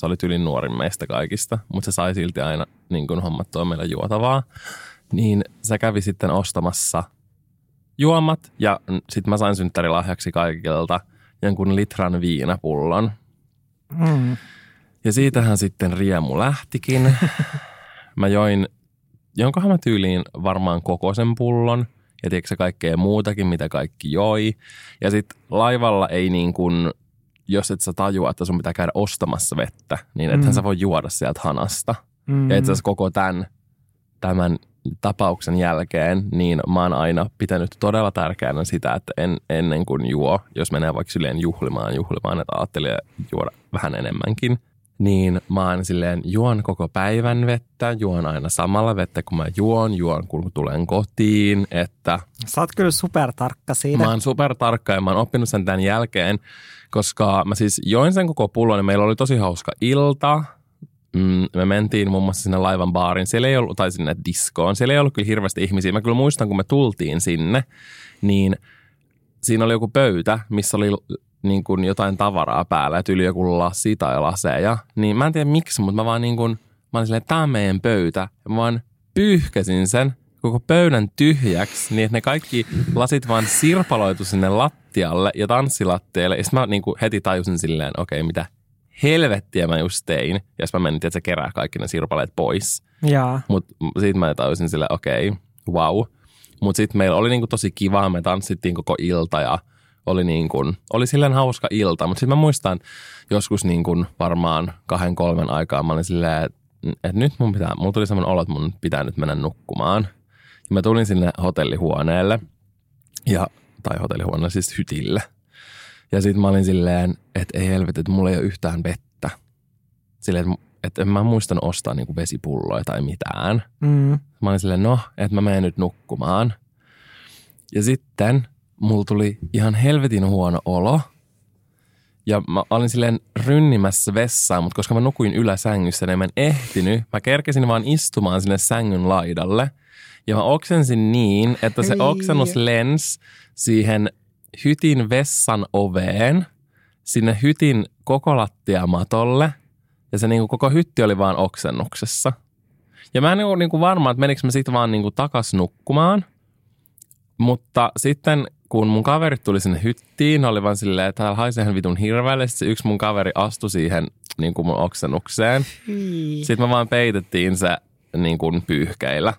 Se oli tylin nuorin meistä kaikista, mutta se sai silti aina niin kuin hommattua meillä juotavaa. Niin se kävi sitten ostamassa juomat ja sitten mä sain synttärilahjaksi kaikilta jonkun litran viinapullon. Mm. Ja siitähän sitten riemu lähtikin. Mä join, jonkohan mä tyyliin varmaan koko sen pullon. Ja tiedätkö kaikkea muutakin, mitä kaikki joi. Ja sitten laivalla ei niin kuin, jos et sä tajua, että sun pitää käydä ostamassa vettä, niin ethän Mm. sä voi juoda sieltä hanasta. Mm. Ja itse asiassa koko tämän, tämän tapauksen jälkeen, niin mä oon aina pitänyt todella tärkeänä sitä, että en, ennen kuin juo, jos menee vaikka silleen juhlimaan, juhlimaan, että ajattelee juoda vähän enemmänkin, niin mä aina silleen juon koko päivän vettä, juon aina samalla vettä, kun mä juon, juon kun tulen kotiin, että Sä oot kyllä supertarkka siitä. Mä oon supertarkka ja mä oon oppinut sen tämän jälkeen, koska mä siis join sen koko pullon ja meillä oli tosi hauska ilta. Mm, me mentiin muun muassa sinne laivan baariin, siellä ei ollut, tai sinne diskoon, siellä ei ollut kyllä hirveästi ihmisiä. Mä kyllä muistan, kun me tultiin sinne, niin siinä oli joku pöytä, missä oli niin kuin jotain tavaraa päällä, että yli joku lasi tai laseja. Niin mä en tiedä miksi, mutta mä vaan niin kuin, mä olin silleen, tää on meidän pöytä. Mä vaan pyyhkäsin sen koko pöydän tyhjäksi, niin että ne kaikki lasit vaan sirpaloitu sinne lattialle ja tanssilattialle. Ja sitten mä niin kuin heti tajusin silleen, okei, okay, mitä helvettiä mä just tein. Ja sitten mä menin, että se kerää kaikki ne sirpaleet pois. Mutta siitä mä tajusin sille, okei, okay, wow. Mutta sitten meillä oli niinku tosi kiva, me tanssittiin koko ilta ja oli, niinku, oli silleen hauska ilta. Mutta sitten mä muistan joskus niinku varmaan kahden kolmen aikaa mä olin silleen, että et nyt mun pitää, mulla tuli semmoinen olo, että mun pitää nyt mennä nukkumaan. Ja mä tulin sinne hotellihuoneelle, ja, tai hotellihuoneelle siis hytille. Ja sitten mä olin silleen, että ei helvetti, että mulla ei ole yhtään vettä. Silleen, että että en mä muistanut ostaa niinku vesipulloja tai mitään. Mm. Mä olin silleen, no, että mä menen nyt nukkumaan. Ja sitten mulla tuli ihan helvetin huono olo. Ja mä olin silleen rynnimässä vessaan, mutta koska mä nukuin yläsängyssä, niin mä en ehtinyt. Mä kerkesin vaan istumaan sinne sängyn laidalle. Ja mä oksensin niin, että se oksennus lens siihen hytin vessan oveen, sinne hytin koko lattiamatolle. Ja se niinku koko hytti oli vaan oksennuksessa. Ja mä en ole niinku varma, että menikö mä sitten vaan niinku takas nukkumaan. Mutta sitten kun mun kaverit tuli sinne hyttiin, oli vaan silleen, että täällä haisee ihan vitun hirveälle. Sitten yksi mun kaveri astui siihen niin kuin mun oksennukseen. Sitten me vaan peitettiin se niin kuin pyyhkeillä,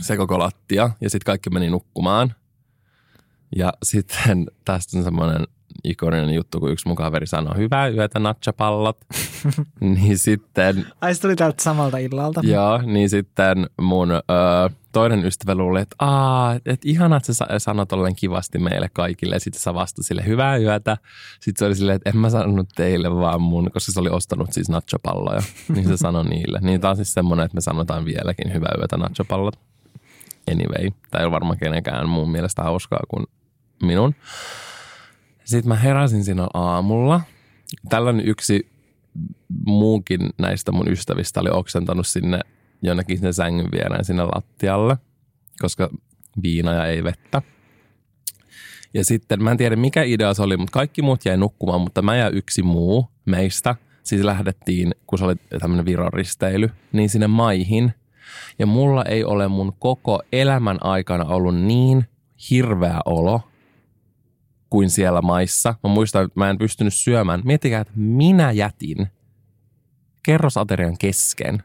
se koko lattia. Ja sitten kaikki meni nukkumaan. Ja sitten tästä on semmoinen ikoninen juttu, kun yksi mun kaveri sanoi, hyvää yötä natchapallot. niin sitten Ai se tuli tältä samalta illalta. Joo, niin sitten mun ö, toinen ystävä luuli, että Aa, et ihana, että sä sa- sanot ollen kivasti meille kaikille. Ja sitten sä vasta sille hyvää yötä. Sitten se oli silleen, että en mä sanonut teille vaan mun, koska se oli ostanut siis nachopalloja. niin se sanoi niille. Niin tää on siis semmoinen, että me sanotaan vieläkin hyvää yötä nachopallot. Anyway, tämä ei ole varmaan kenenkään mun mielestä hauskaa kuin minun. Sitten mä heräsin siinä aamulla. Tällainen yksi muukin näistä mun ystävistä oli oksentanut sinne jonnekin sinne sängyn viereen sinne lattialle, koska viina ei vettä. Ja sitten, mä en tiedä mikä idea se oli, mutta kaikki muut jäi nukkumaan, mutta mä ja yksi muu meistä, siis lähdettiin, kun se oli tämmöinen viron risteily, niin sinne maihin. Ja mulla ei ole mun koko elämän aikana ollut niin hirveä olo kuin siellä maissa. Mä muistan, että mä en pystynyt syömään. Miettikää, että minä jätin kerrosaterian kesken,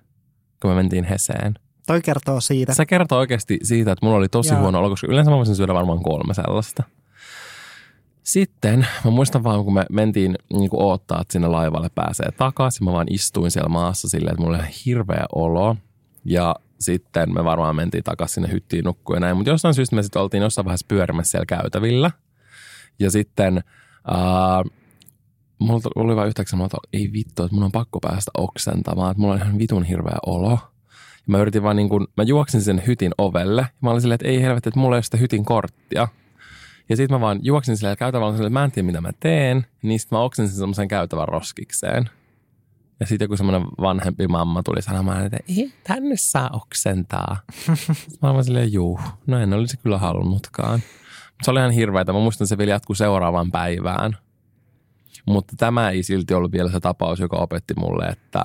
kun me mentiin Heseen. Toi kertoo siitä. Se kertoo oikeasti siitä, että mulla oli tosi Joo. huono olo, koska yleensä mä voisin syödä varmaan kolme sellaista. Sitten mä muistan vaan, kun me mentiin niin kuin odottaa, että sinne laivalle pääsee takaisin. Mä vaan istuin siellä maassa silleen, että mulla oli ihan hirveä olo. Ja sitten me varmaan mentiin takaisin sinne hyttiin nukkuun ja näin. Mutta jostain syystä me sitten oltiin jossain vaiheessa pyörimässä siellä käytävillä. Ja sitten äh, mulla oli vaan yhtäkkiä, että ei vittu, että mun on pakko päästä oksentamaan. Että mulla on ihan vitun hirveä olo. Ja mä yritin vaan niin kuin, mä juoksin sen hytin ovelle. Ja mä olin silleen, että ei helvetti, että mulla ei ole sitä hytin korttia. Ja sitten mä vaan juoksin silleen käytävällä, että mä en tiedä mitä mä teen. Niin sitten mä oksensin semmoisen käytävän roskikseen. Ja sitten joku semmoinen vanhempi mamma tuli sanomaan, että ei tänne saa oksentaa. mä olin silleen, juu, no en olisi kyllä halunnutkaan. Se oli ihan hirveätä. Mä muistan, että se vielä jatkuu seuraavaan päivään. Mutta tämä ei silti ollut vielä se tapaus, joka opetti mulle, että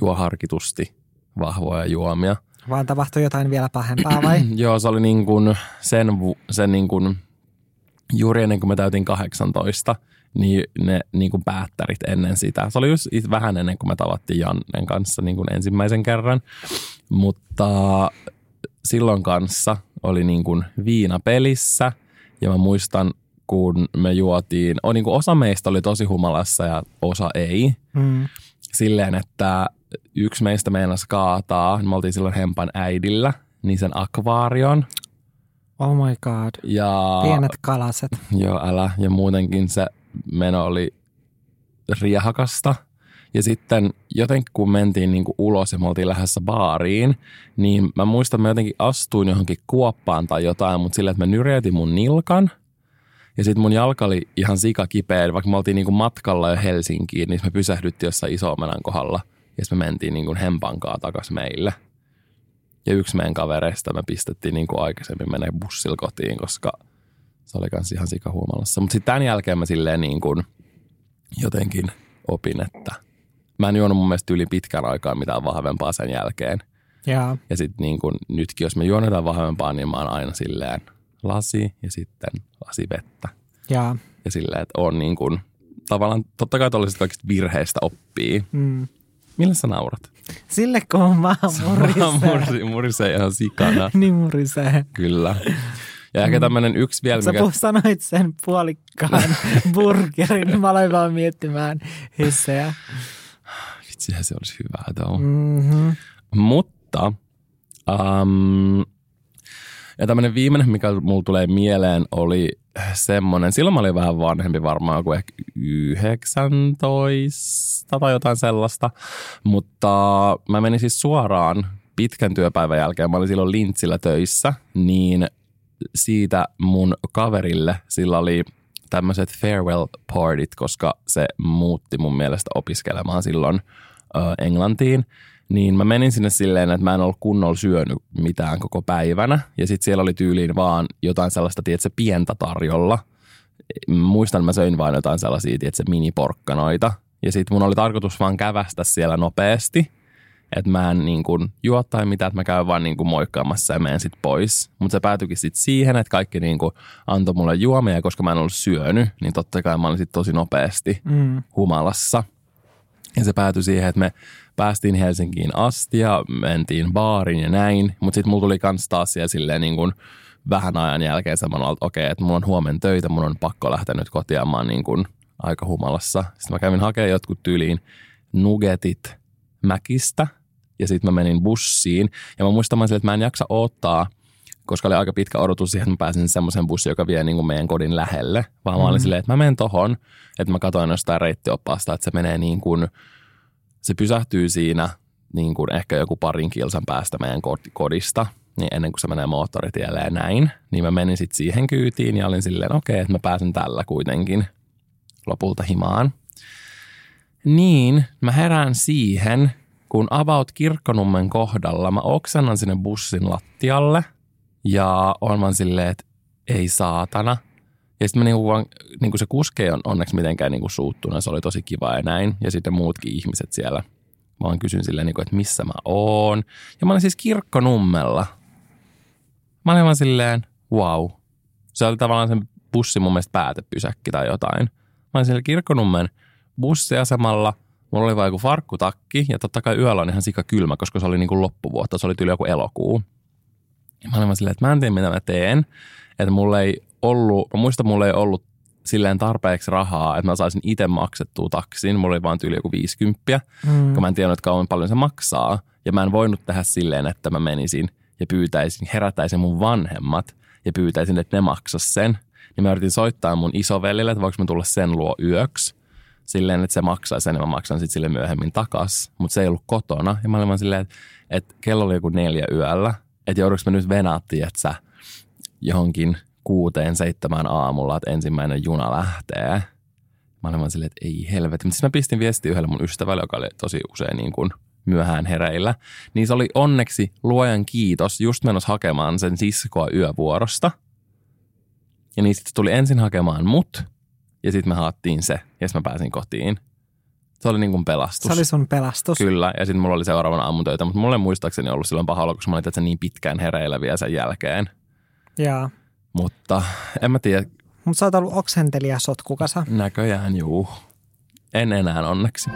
juo harkitusti vahvoja juomia. Vaan tapahtui jotain vielä pahempaa vai? Joo, se oli niin kuin sen, sen niin kuin, juuri ennen kuin me täytin 18, niin ne niin kuin päättärit ennen sitä. Se oli just vähän ennen kuin me tavattiin Jannen kanssa niin kuin ensimmäisen kerran, mutta silloin kanssa oli niin kuin viina pelissä ja mä muistan, kun me juotiin, o, niin kuin osa meistä oli tosi humalassa ja osa ei. Mm. Silleen, että yksi meistä meinasi kaataa, me oltiin silloin Hempan äidillä, niin sen akvaarion. Oh my god. Ja, Pienet kalaset. Joo, älä. Ja muutenkin se meno oli riehakasta. Ja sitten jotenkin kun mentiin niin kuin ulos ja me oltiin lähdössä baariin, niin mä muistan, että mä jotenkin astuin johonkin kuoppaan tai jotain, mutta sillä, että mä nyrjäytin mun nilkan. Ja sitten mun jalka oli ihan sika kipeä, vaikka me oltiin niin kuin matkalla jo Helsinkiin, niin me pysähdyttiin jossain Iso-Omenan kohdalla. Ja sitten me mentiin niin kuin hempankaa takaisin meille. Ja yksi meidän kavereista me pistettiin niin kuin aikaisemmin menee bussilla kotiin, koska se oli kans ihan sikahuomalassa. Mutta sitten tämän jälkeen mä silleen niin kuin jotenkin opin, että mä en juonut mun mielestä yli pitkän aikaa mitään vahvempaa sen jälkeen. Ja, Ja sitten niin kuin nytkin, jos me juon jotain vahvempaa, niin mä oon aina silleen lasi ja sitten lasi vettä. ja. Ja silleen, että on niin kuin, tavallaan totta kai tuollaisista kaikista virheistä oppii. Mm. Millä sä naurat? Sille kun mä murisee. Mursi, murisee ihan sikana. niin murisee. Kyllä. Ja ehkä tämmöinen yksi vielä, Sä mikä... sanoit sen puolikkaan burgerin, niin mä aloin vaan miettimään hissejä. Vitsihän se olisi hyvää tuo. Mm-hmm. Mutta, um, ja tämmöinen viimeinen, mikä mulla tulee mieleen, oli semmoinen, silloin mä olin vähän vanhempi varmaan kuin ehkä 19 tai jotain sellaista, mutta mä menin siis suoraan pitkän työpäivän jälkeen, mä olin silloin Lintsillä töissä, niin siitä mun kaverille sillä oli tämmöiset farewell partit, koska se muutti mun mielestä opiskelemaan silloin Englantiin. Niin mä menin sinne silleen, että mä en ollut kunnolla syönyt mitään koko päivänä. Ja sitten siellä oli tyyliin vaan jotain sellaista, tiedätkö, pientä tarjolla. Muistan, mä söin vaan jotain sellaisia, tiedätkö, miniporkkanoita. Ja sitten mun oli tarkoitus vaan kävästä siellä nopeasti. Että mä en niin kuin juo tai mitään, että mä käyn vaan niin kuin moikkaamassa ja menen sitten pois. Mutta se päätyikin sitten siihen, että kaikki niin kuin antoi mulle juomia, koska mä en ollut syönyt, niin totta kai mä olin sitten tosi nopeasti Mm. humalassa. Ja se päätyi siihen, että me päästiin Helsinkiin asti ja mentiin baariin ja näin. Mutta sitten mulla tuli kans taas siellä silleen niin kuin vähän ajan jälkeen semmoinen, että okei, että mulla on huomenna töitä, mun on pakko lähteä nyt oon niin kuin aika humalassa. Sitten mä kävin hakemaan jotkut tyyliin nugetit Mäkistä ja sitten mä menin bussiin. Ja mä muistan, että mä en jaksa odottaa, koska oli aika pitkä odotus siihen, että mä pääsin semmoisen bussiin, joka vie niin kuin meidän kodin lähelle. Vaan mä olin silleen, että mä menen tohon, että mä katsoin jostain reittioppaasta, että se menee niin kuin, se pysähtyy siinä niin kuin ehkä joku parin kilsan päästä meidän kod- kodista, niin ennen kuin se menee moottoritielle ja näin, niin mä menin sitten siihen kyytiin ja olin silleen, okei, että mä pääsen tällä kuitenkin lopulta himaan. Niin, mä herään siihen, kun about Kirkkonummen kohdalla mä oksennan sinne bussin lattialle ja on vaan silleen, että ei saatana. Ja sitten niinku niinku se kuske on onneksi mitenkään niinku suuttunut, se oli tosi kiva ja näin. Ja sitten muutkin ihmiset siellä. Mä vaan kysyn silleen, niinku, että missä mä oon. Ja mä olin siis Kirkkonummella. Mä olin vaan silleen, wow. Se oli tavallaan sen bussin mun mielestä päätepysäkki tai jotain. Mä olin siellä Kirkkonummen bussiasemalla. Mulla oli vaan joku farkkutakki ja totta kai yöllä on ihan sika kylmä, koska se oli niin kuin loppuvuotta. Se oli tyyli joku elokuu. Ja mä olin vaan silleen, että mä en tiedä mitä mä teen. Että mulla ei ollut, mä muistan, mulla ei ollut silleen tarpeeksi rahaa, että mä saisin itse maksettua taksin. Mulla oli vaan tyyli joku 50, mm. kun mä en tiennyt, että kauan paljon se maksaa. Ja mä en voinut tehdä silleen, että mä menisin ja pyytäisin, herätäisin mun vanhemmat ja pyytäisin, että ne maksas sen. Niin mä yritin soittaa mun isovelille, että voiko mä tulla sen luo yöksi. Silleen, että se maksaa sen ja mä maksan sitten sille myöhemmin takas. Mutta se ei ollut kotona. Ja mä olin vaan silleen, että, että kello oli joku neljä yöllä. Että joudunko mä nyt venaattiin, että sä johonkin kuuteen, seitsemään aamulla, että ensimmäinen juna lähtee. Mä olin vaan silleen, että ei helvetti. Mutta siis mä pistin viestiä yhdelle mun ystävälle, joka oli tosi usein niin kuin myöhään hereillä. Niin se oli onneksi luojan kiitos just menossa hakemaan sen siskoa yövuorosta. Ja niin sitten tuli ensin hakemaan mut, ja sitten me haattiin se, ja sitten mä pääsin kotiin. Se oli niin kuin pelastus. Se oli sun pelastus. Kyllä, ja sitten mulla oli seuraavana aamun töitä, mutta mulla ei muistaakseni ollut silloin paha koska mä olin tässä niin pitkään hereillä vielä sen jälkeen. Jaa. Mutta en mä tiedä, Mutta sä oot ollut oksentelija sotkukasa. näköjään juu. En enää onneksi.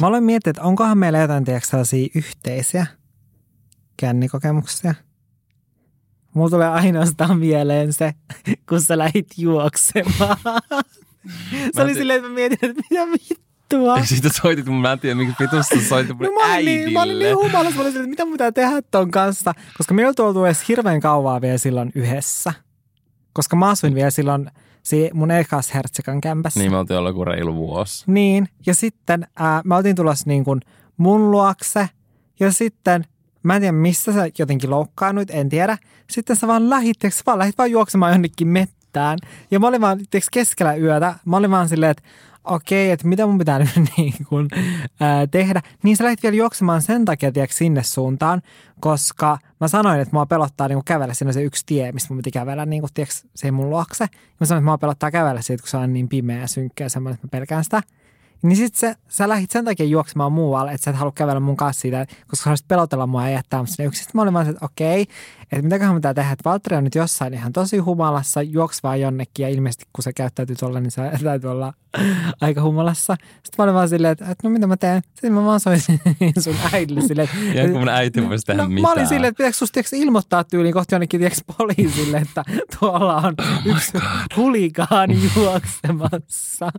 Mä olen miettinyt, että onkohan meillä jotain tiedätkö, sellaisia yhteisiä kännikokemuksia. Mulla tulee ainoastaan mieleen se, kun sä lähit juoksemaan. se oli silleen, että mä mietin, että mitä vittua. Ja sitten soitit, mun mä en tiedä, minkä pitusta sä soitit mun No, mä, olin niin, mä olin niin humalassa, mä olin silleen, että mitä mun pitää tehdä ton kanssa. Koska me ei oltu oltu edes hirveän kauaa vielä silloin yhdessä. Koska mä asuin vielä silloin si- mun ekas Hertsikan kämpässä. Niin me oltiin ollut joku reilu vuosi. Niin, ja sitten ää, mä oltiin tulossa niin kuin mun luokse, ja sitten mä en tiedä missä sä jotenkin loukkaannuit, en tiedä. Sitten sä vaan lähit, sä vaan lähit vaan juoksemaan jonnekin mettään. Ja mä olin vaan tiiäks, keskellä yötä, mä olin vaan silleen, että okei, että mitä mun pitää nyt niin kuin, ää, tehdä. Niin sä lähdit vielä juoksemaan sen takia tiiäks, sinne suuntaan, koska mä sanoin, että mua pelottaa niin kävellä. Siinä se yksi tie, mistä mun piti kävellä niin kuin, tiiäks, se mun luokse. Ja mä sanoin, että mua pelottaa kävellä siitä, kun se on niin pimeä ja synkkä ja semmoinen, että mä pelkään sitä. Niin sit sä, sä lähdit sen takia juoksemaan muualle, että sä et halua kävellä mun kanssa siitä, koska sä haluaisit pelotella mua ja jättää mut sinne yksin. Sitten mä olin vaan se, että okei, että mitäköhän pitää tehdä, että Valtteri on nyt jossain ihan tosi humalassa, juoks vaan jonnekin ja ilmeisesti kun se käyttäytyy tuolla, niin se täytyy olla aika humalassa. Sitten mä olin vaan silleen, että, että no mitä mä teen? Sitten mä vaan soitin sun äidille silleen, että Ja kun mun äiti voisi tehdä no, mitään. Mä olin silleen, että pitääkö susta tiiäks, ilmoittaa tyyliin kohti jonnekin tiiäks, poliisille, että tuolla on yksi huligaani juoksemassa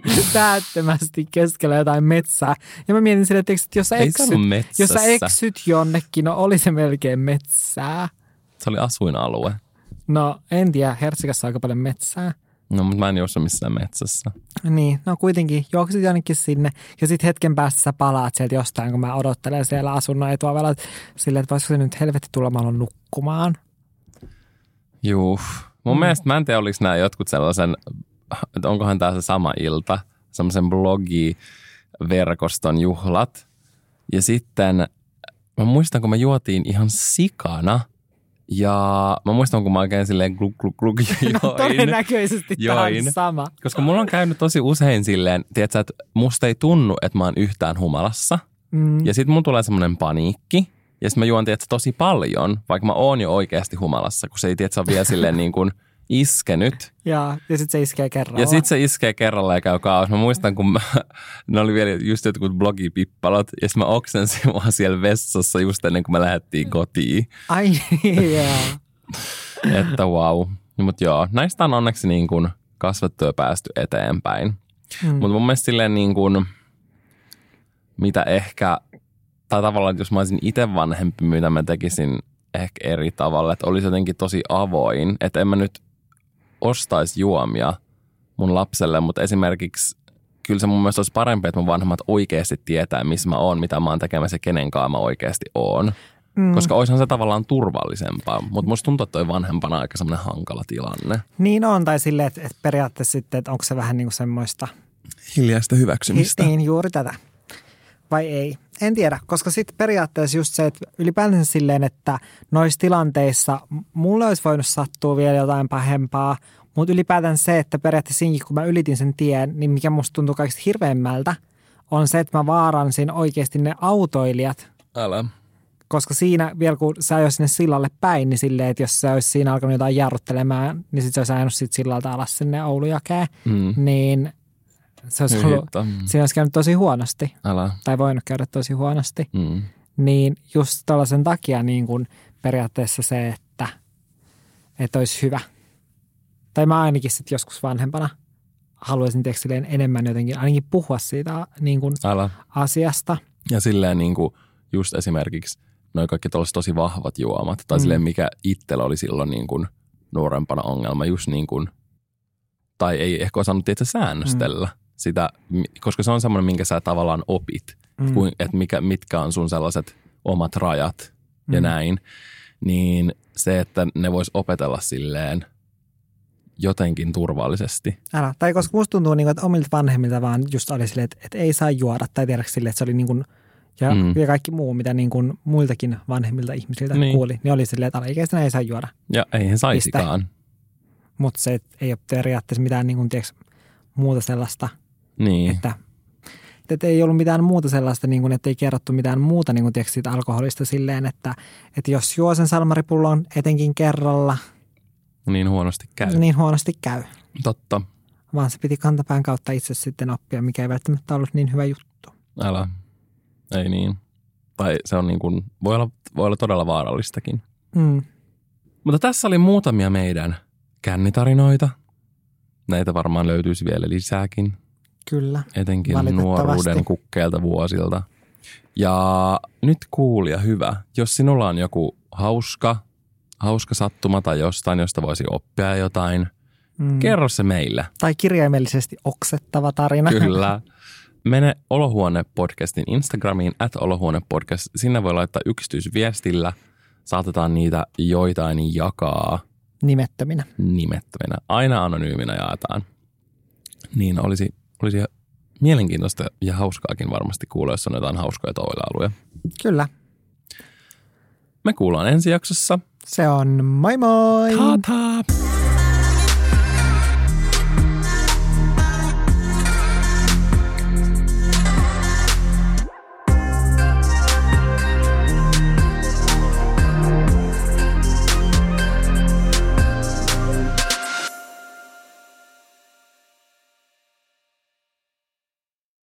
päättömästi keskellä jotain metsää. Ja mä mietin silleen, että, jos sä, Ei eksyt, jos sä eksyt jonnekin, no oli se melkein metsää. Se oli asuinalue. No en tiedä, Hertsikassa on aika paljon metsää. No, mutta mä en juossa missään metsässä. Niin, no kuitenkin juoksit jonnekin sinne ja sitten hetken päästä sä palaat sieltä jostain, kun mä odottelen siellä asunnon etuovella silleen, että voisiko se nyt helvetti tulla maailman nukkumaan. Juu. Mun mm. mielestä mä en tiedä, oliko nämä jotkut sellaisen, että onkohan tämä se sama ilta, semmoisen blogiverkoston juhlat. Ja sitten mä muistan, kun me juotiin ihan sikana. Ja mä muistan, kun mä oikein silleen gluk gluk gluk join. No, todennäköisesti Join. sama. Koska mulla on käynyt tosi usein silleen, tiedätkö, että musta ei tunnu, että mä oon yhtään humalassa. Mm. Ja sitten mulla tulee semmoinen paniikki. Ja sitten mä juon, tiedätkö, tosi paljon, vaikka mä oon jo oikeasti humalassa, kun se ei, tiedätkö, ole vielä silleen niin kuin iskenyt. Ja, ja sitten se iskee kerralla. Ja sitten se iskee kerralla ja käy kaos. Mä muistan, kun mä, ne oli vielä just jotkut blogipippalot, ja sitten mä oksensin vaan siellä vessassa just ennen kuin me lähdettiin kotiin. Ai joo. Että wow. Mutta joo, näistä on onneksi niin kuin kasvettu ja päästy eteenpäin. Mm. Mutta mun mielestä silleen niin kuin, mitä ehkä, tai tavallaan, että jos mä olisin itse vanhempi, mitä mä tekisin ehkä eri tavalla, että olisi jotenkin tosi avoin, että en mä nyt ostaisi juomia mun lapselle, mutta esimerkiksi kyllä se mun mielestä olisi parempi, että mun vanhemmat oikeasti tietää, missä mä oon, mitä mä oon tekemässä ja kenenkaan mä oikeasti oon. Mm. Koska olisihan se tavallaan turvallisempaa, mutta musta tuntuu, että toi vanhempana aika semmoinen hankala tilanne. Niin on, tai silleen, että, että periaatteessa sitten, että onko se vähän niin kuin semmoista Hiljaista hyväksymistä. Niin, juuri tätä. Vai ei? En tiedä, koska sitten periaatteessa just se, että ylipäätään silleen, että noissa tilanteissa mulle olisi voinut sattua vielä jotain pahempaa, mutta ylipäätään se, että periaatteessa siinäkin, kun mä ylitin sen tien, niin mikä musta tuntuu kaikista hirveimmältä, on se, että mä vaaransin oikeasti ne autoilijat, Älä. koska siinä vielä kun sä ajoit sinne sillalle päin, niin silleen, että jos sä olisi siinä alkanut jotain jarruttelemaan, niin sitten se olisi ajanut sit sillalta alas sinne Oulujakeen, Mm. niin se olisi ollut, Hyvittä. Mm. siinä olisi käynyt tosi huonosti Älä. tai voinut käydä tosi huonosti. Mm. Niin just tällaisen takia niin kuin periaatteessa se, että, että olisi hyvä. Tai mä ainakin sitten joskus vanhempana haluaisin tietysti enemmän jotenkin ainakin puhua siitä niin kuin Älä. asiasta. Ja silleen niin kuin just esimerkiksi noin kaikki tällaiset tosi vahvat juomat, tai mm. silleen mikä itsellä oli silloin niin kuin nuorempana ongelma, just niin kuin, tai ei ehkä osannut tietysti säännöstellä mm. Sitä, koska se on semmoinen, minkä sä tavallaan opit, mm. kuin, että mikä, mitkä on sun sellaiset omat rajat ja mm. näin, niin se, että ne vois opetella silleen jotenkin turvallisesti. Älä. Tai koska musta tuntuu, niin kuin, että omilta vanhemmilta vaan just oli silleen, että, että ei saa juoda, tai tiedä silleen, että se oli niin kuin, ja, mm. ja kaikki muu, mitä niin kuin muiltakin vanhemmilta ihmisiltä niin. kuuli, niin oli silleen, että alaikäisenä ei saa juoda. Ja eihän saisikaan. Mutta se ei ole periaatteessa mitään niin kuin, tiedätkö, muuta sellaista, niin. että, että ei ollut mitään muuta sellaista, niin kuin, että ei kerrottu mitään muuta niin kuin, tiedätkö, siitä alkoholista silleen, että, että jos juo sen salmaripullon etenkin kerralla. Niin huonosti käy. Niin huonosti käy. Totta. Vaan se piti kantapään kautta itse sitten oppia, mikä ei välttämättä ollut niin hyvä juttu. Älä. Ei niin. Tai se on niin kuin, voi olla, voi olla todella vaarallistakin. Mm. Mutta tässä oli muutamia meidän kännitarinoita. Näitä varmaan löytyisi vielä lisääkin. Kyllä. Etenkin nuoruuden kukkeelta vuosilta. Ja nyt kuulija hyvä, jos sinulla on joku hauska, hauska sattuma tai jostain, josta voisi oppia jotain, mm. kerro se meille. Tai kirjaimellisesti oksettava tarina. Kyllä. Mene Olohuone-podcastin Instagramiin, at Olohuone-podcast. Sinne voi laittaa yksityisviestillä. Saatetaan niitä joitain jakaa. Nimettöminä. Nimettöminä. Aina anonyyminä jaetaan. Niin olisi, olisi mielenkiintoista ja hauskaakin varmasti kuulla, jos on jotain hauskoja toilailuja. Kyllä. Me kuullaan ensi jaksossa. Se on moi moi! Ta-ta!